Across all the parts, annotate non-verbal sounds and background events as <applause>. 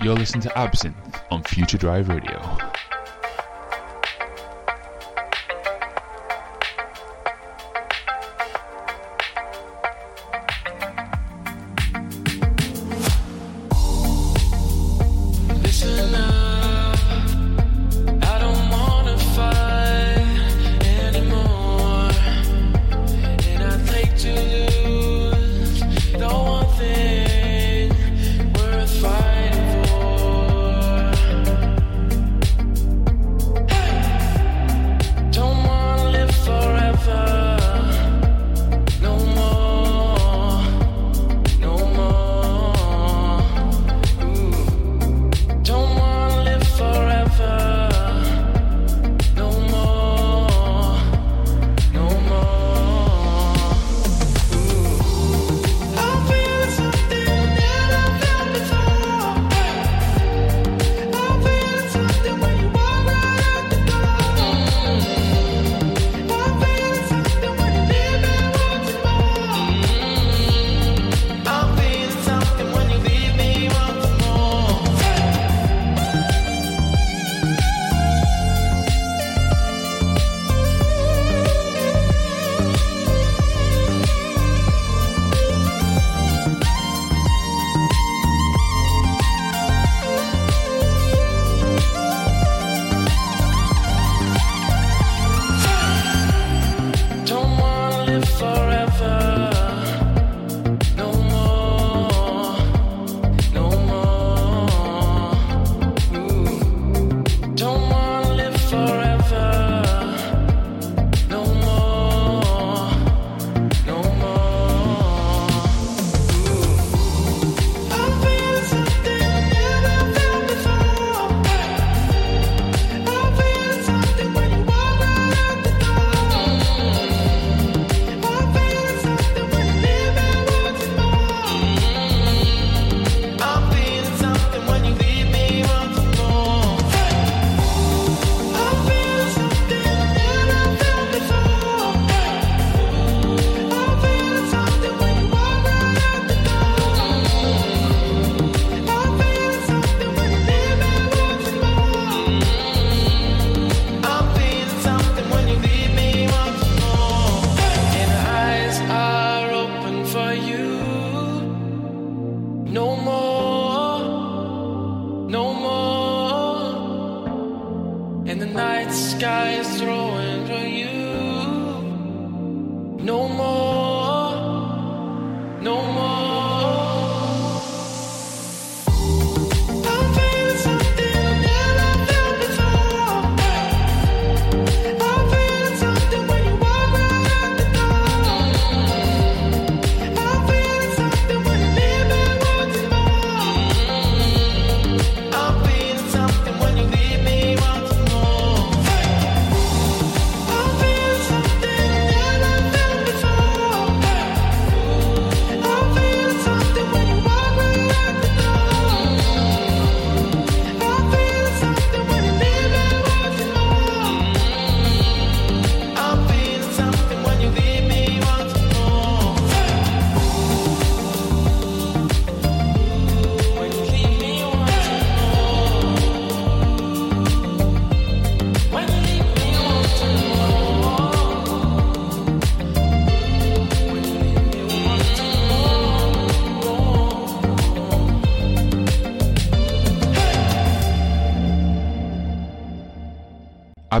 You're listening to Absinthe on Future Drive Radio.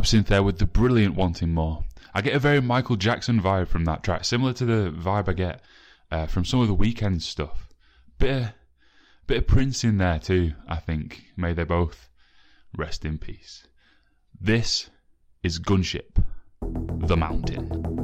absinthe there with the brilliant wanting more. I get a very Michael Jackson vibe from that track, similar to the vibe I get uh, from some of the Weeknd stuff. Bit of, bit of Prince in there too, I think. May they both rest in peace. This is Gunship, The Mountain.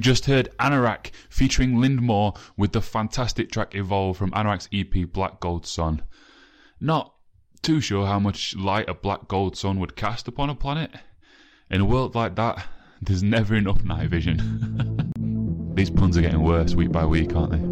just heard Anoraak featuring Lindmore with the fantastic track Evolve from Anoraak's EP Black Gold Sun. Not too sure how much light a black gold sun would cast upon a planet. In a world like that, there's never enough night vision. <laughs> These puns are getting worse week by week, aren't they?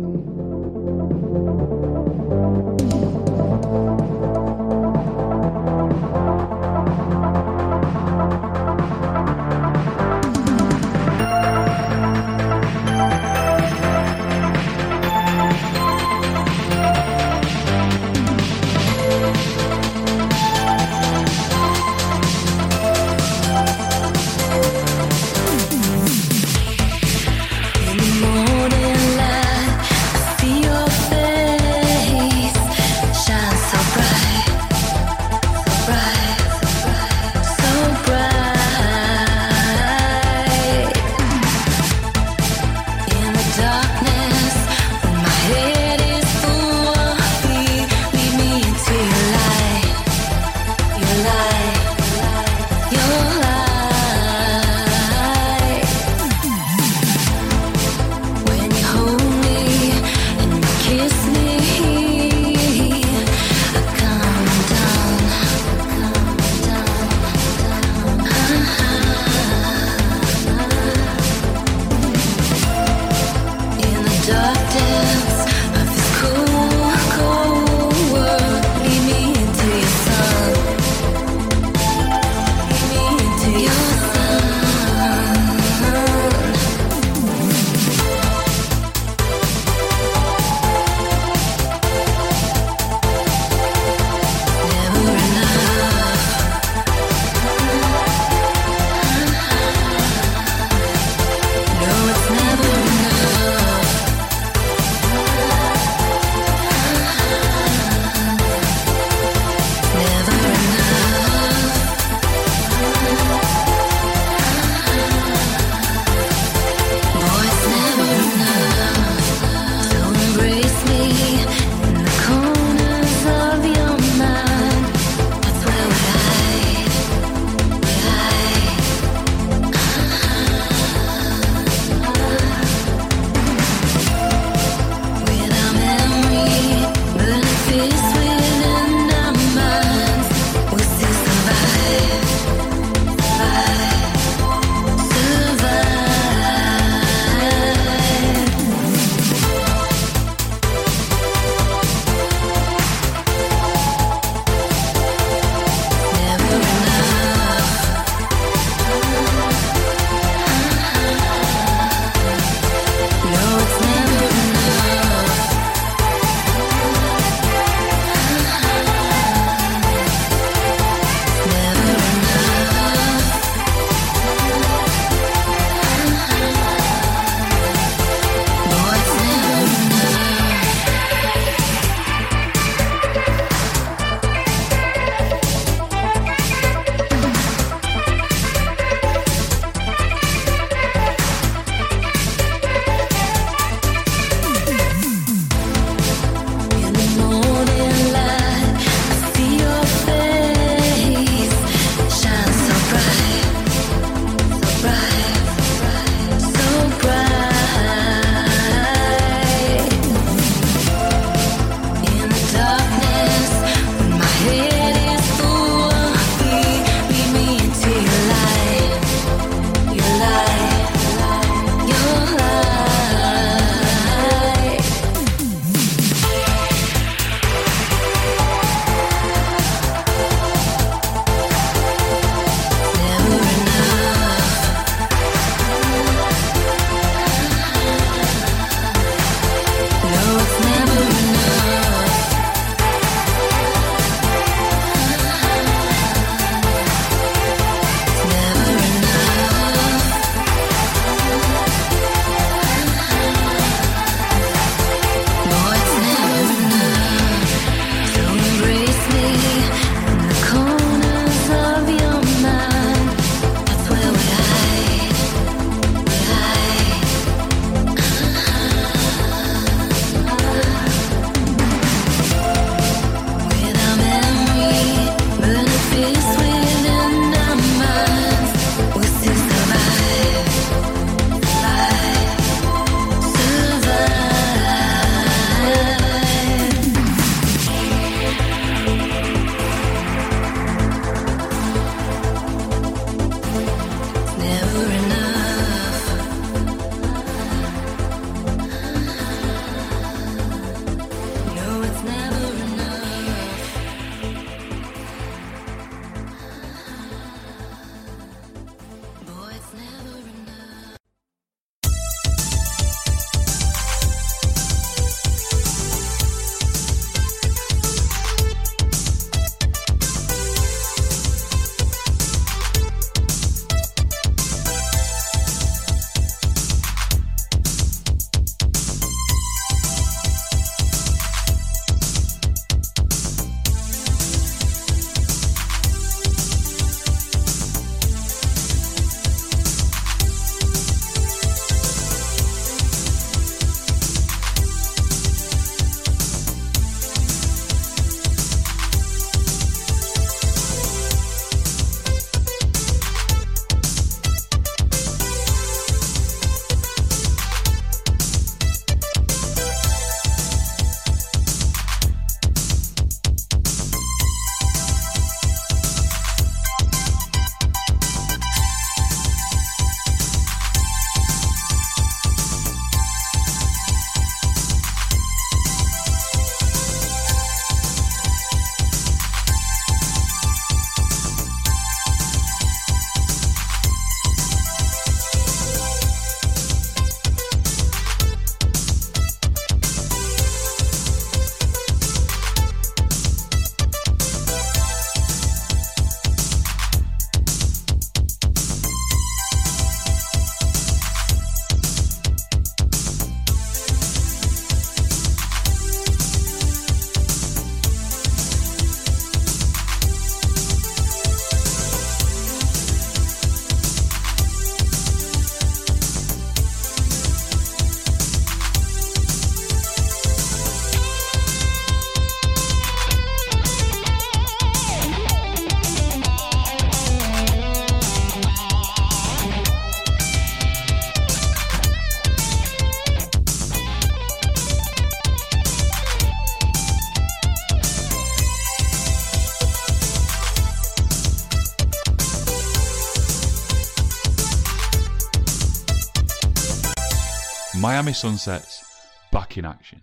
Miami Sunsets, back in action.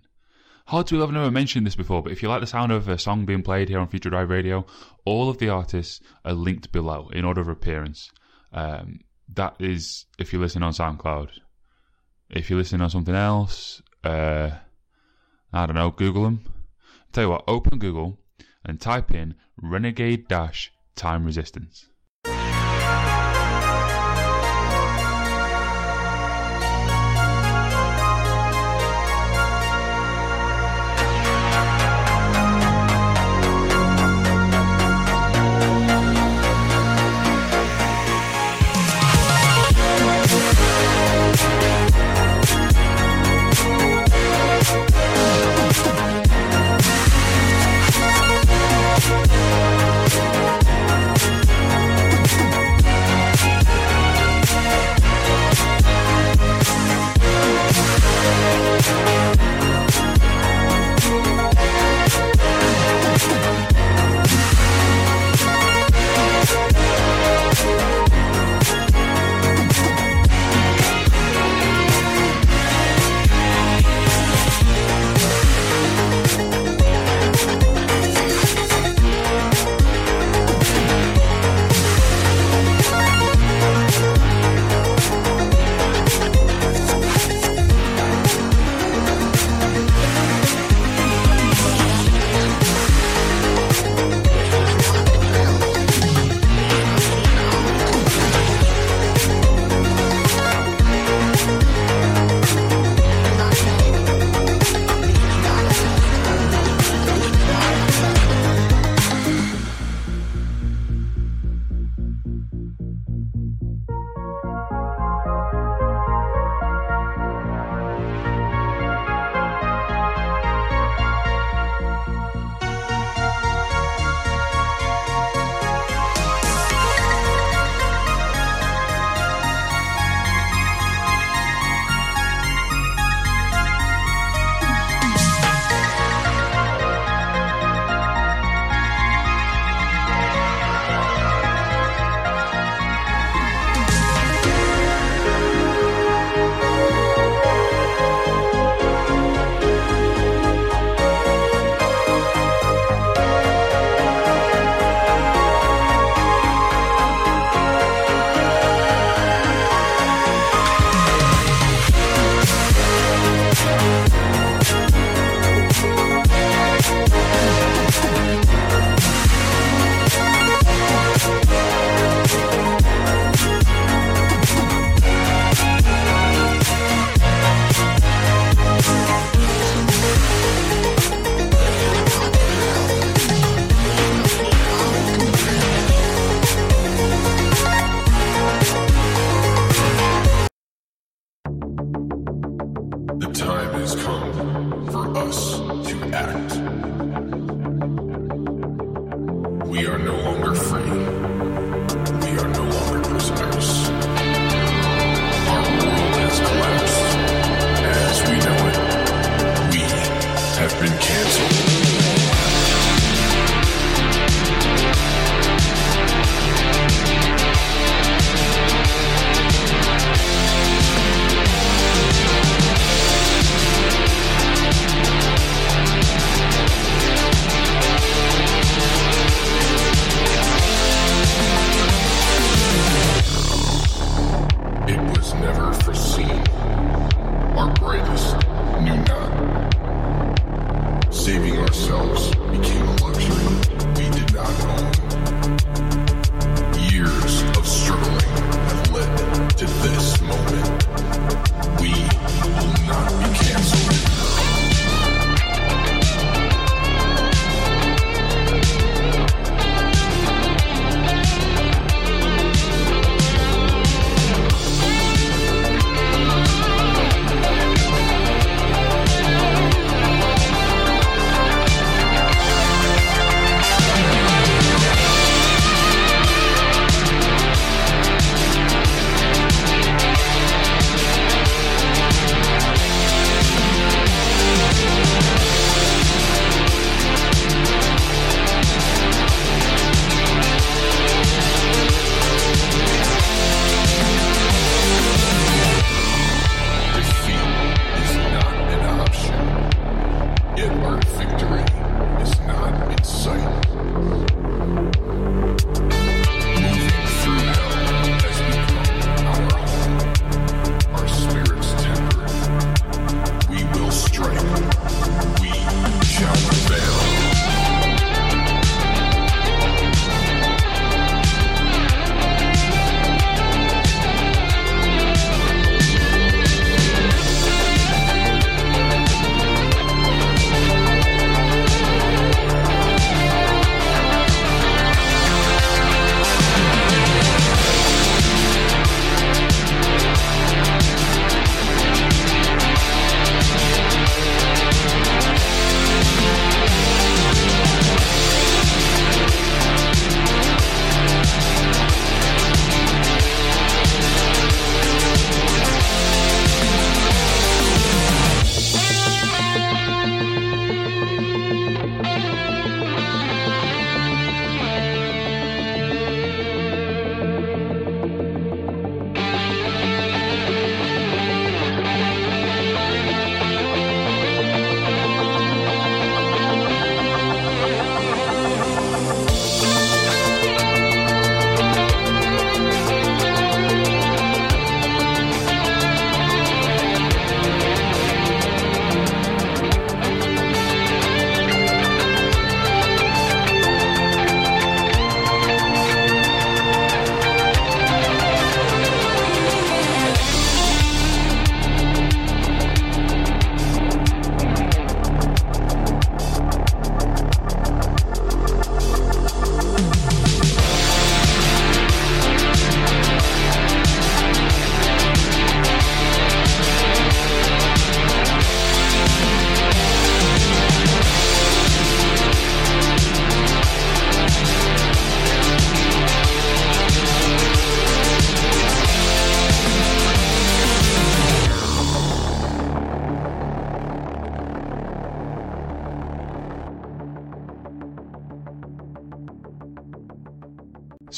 Hard to believe I've never mentioned this before, but if you like the sound of a song being played here on Future Drive Radio, all of the artists are linked below in order of appearance. Um, that is if you listen on SoundCloud. If you listen on something else, uh, I don't know, Google them. Tell you what, open Google and type in Renegade Dash Time Resistance.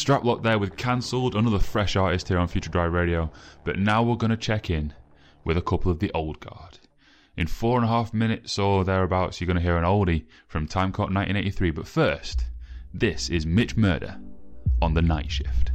Straplock there with Cancelled, another fresh artist here on Future Drive Radio. But now we're going to check in with a couple of the old guard. In four and a half minutes or thereabouts, you're going to hear an oldie from Timecop 1983. But first, this is Mitch Murder on the night shift.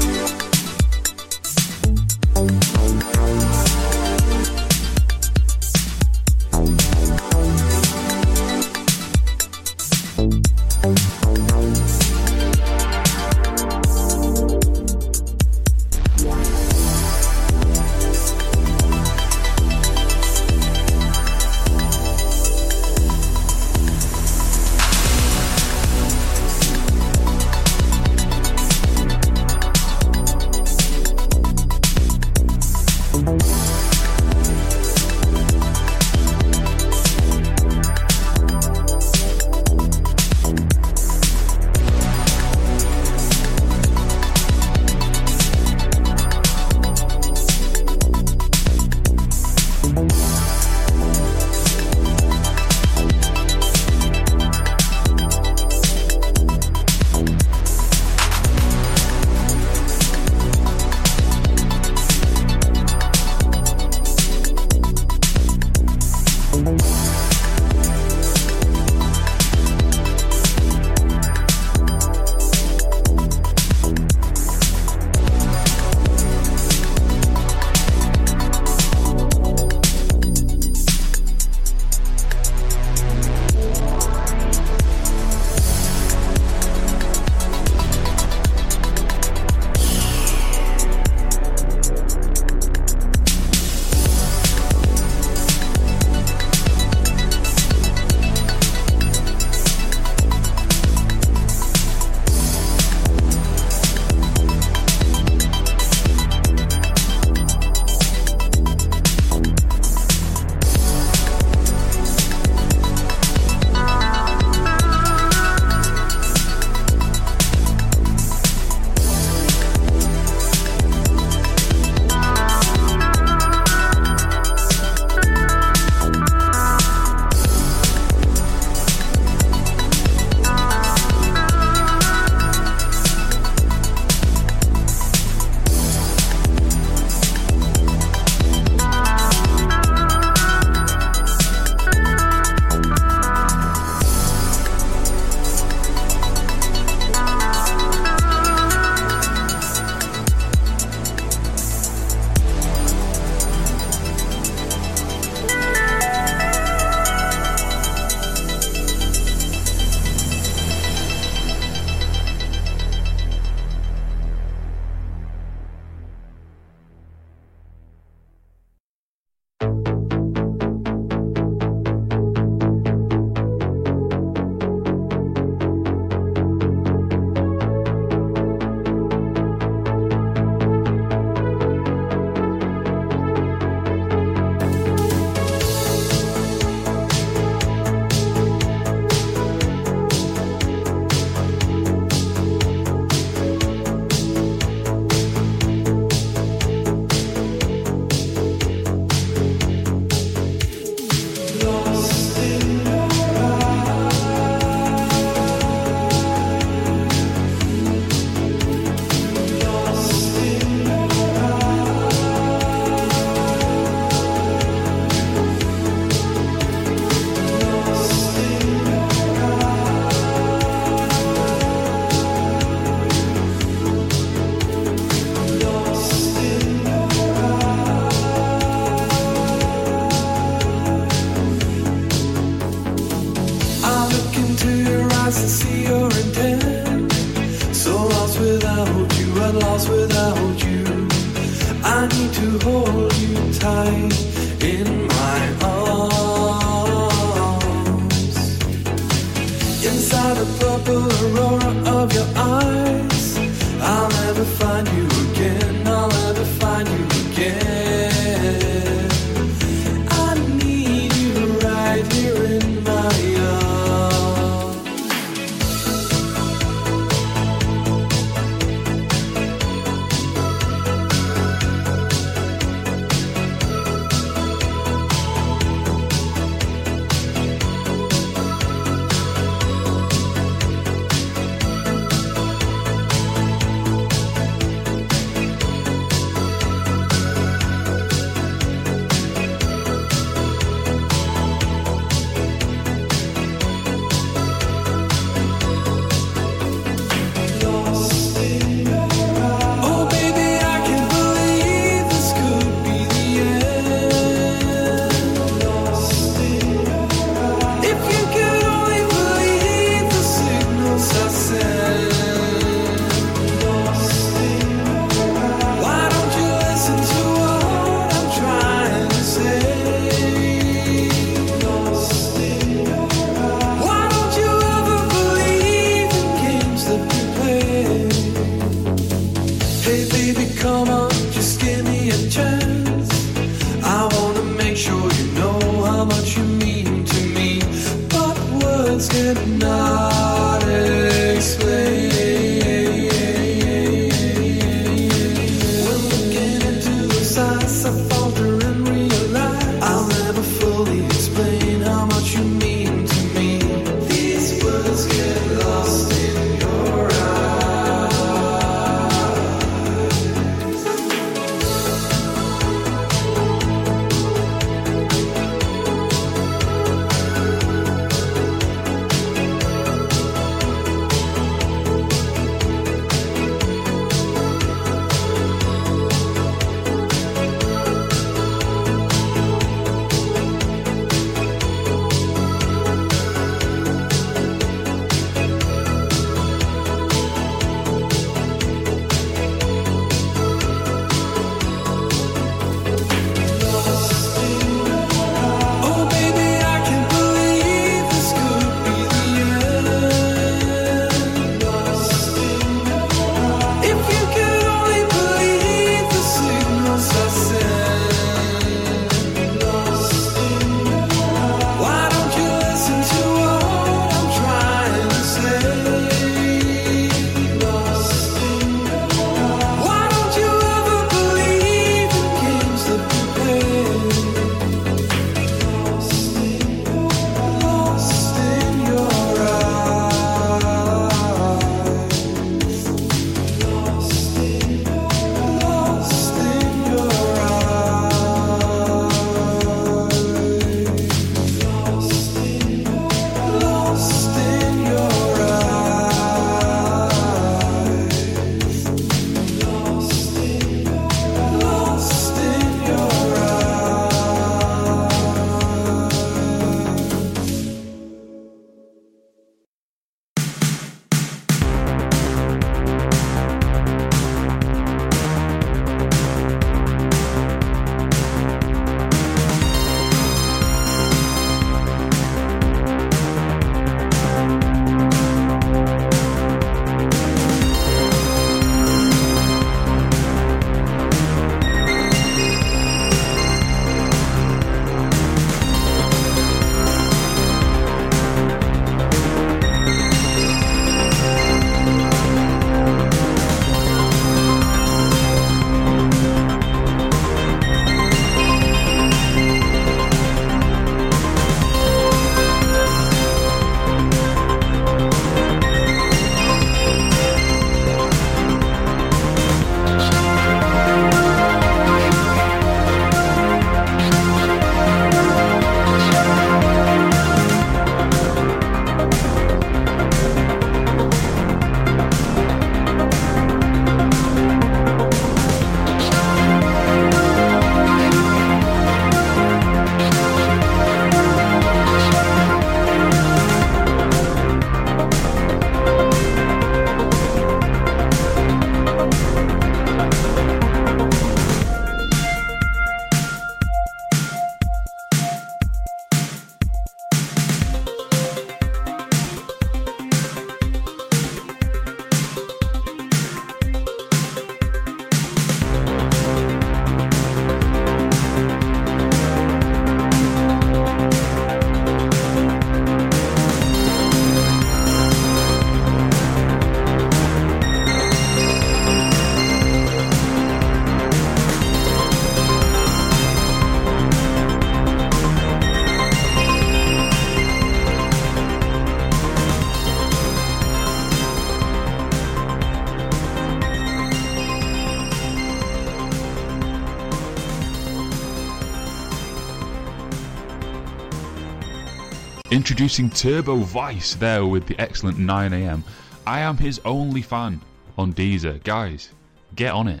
Introducing Turbo Vice there with the excellent 9am. I am his only fan on Deezer. Guys, get on it.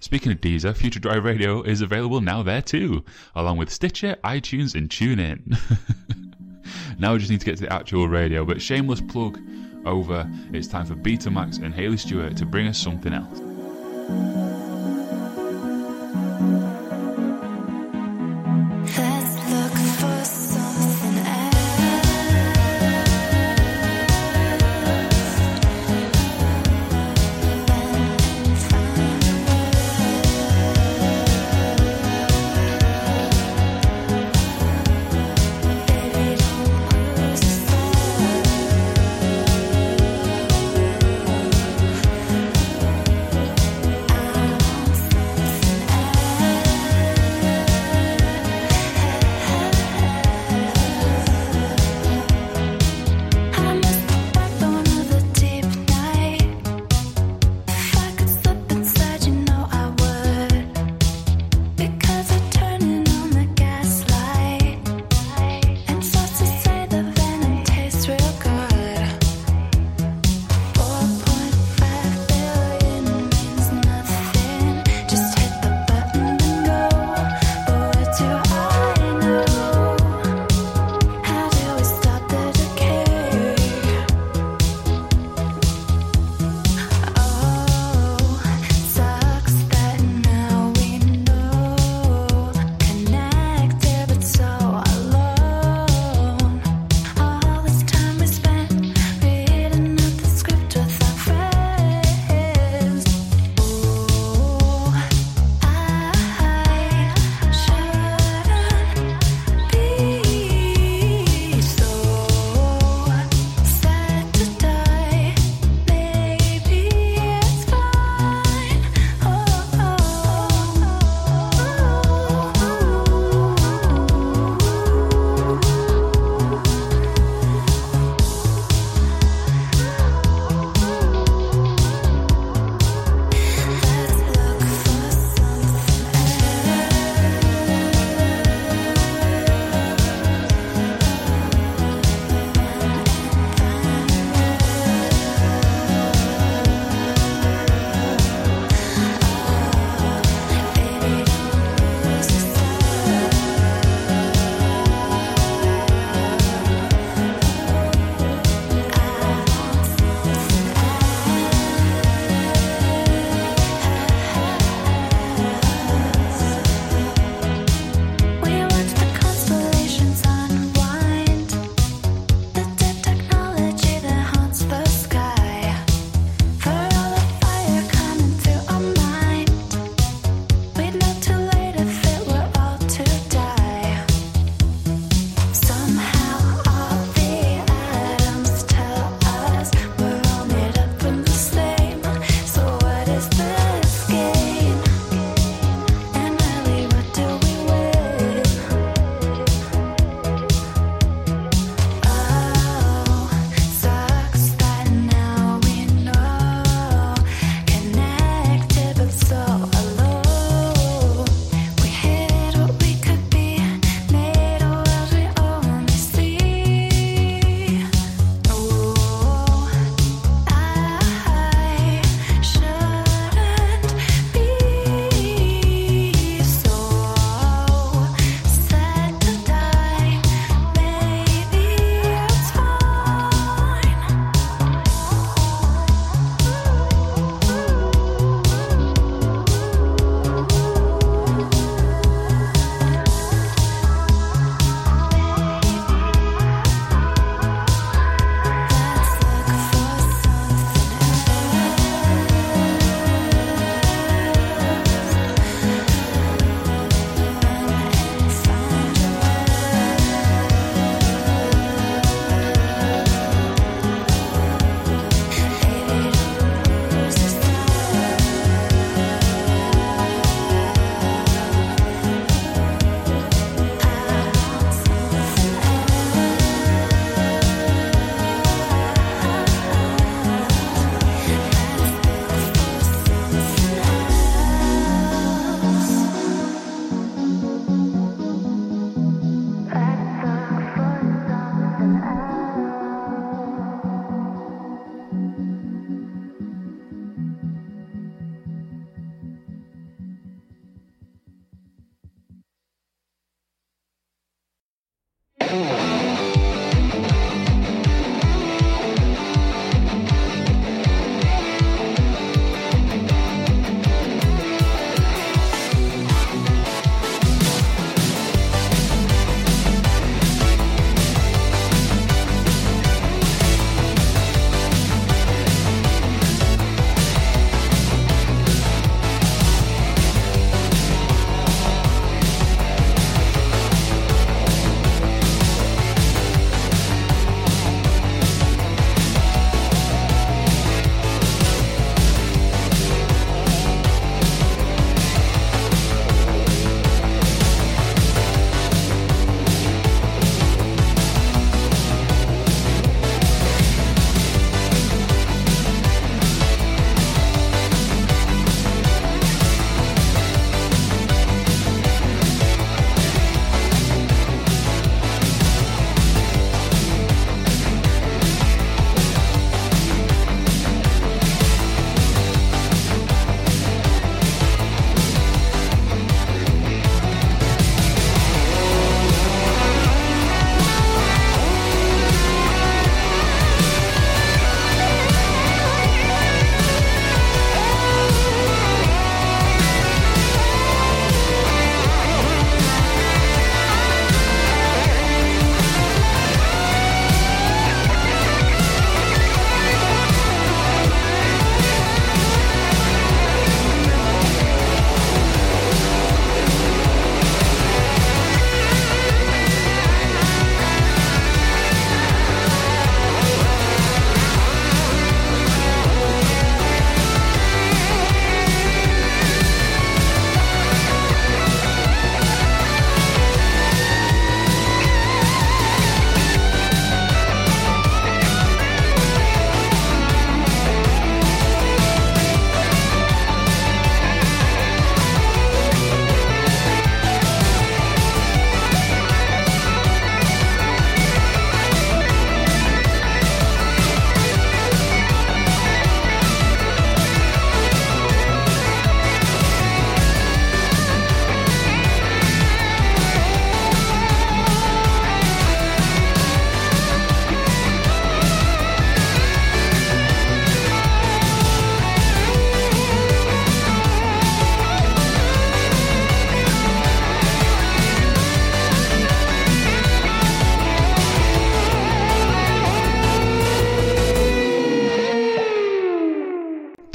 Speaking of Deezer, Future Drive Radio is available now there too, along with Stitcher, iTunes, and TuneIn. <laughs> now we just need to get to the actual radio, but shameless plug over. It's time for Betamax and Haley Stewart to bring us something else.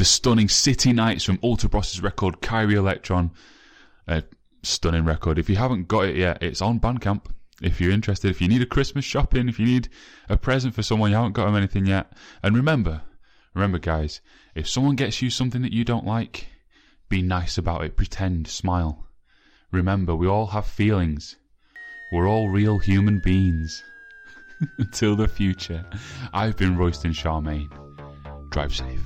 The stunning City Nights from Ultra Boss's record Kyrie Electron. A stunning record. If you haven't got it yet, it's on Bandcamp. If you're interested, if you need a Christmas shopping, if you need a present for someone, you haven't got them anything yet. And remember, remember, guys, if someone gets you something that you don't like, be nice about it. Pretend, smile. Remember, we all have feelings. We're all real human beings. <laughs> Until the future, I've been Royston Charmaine. Drive safe.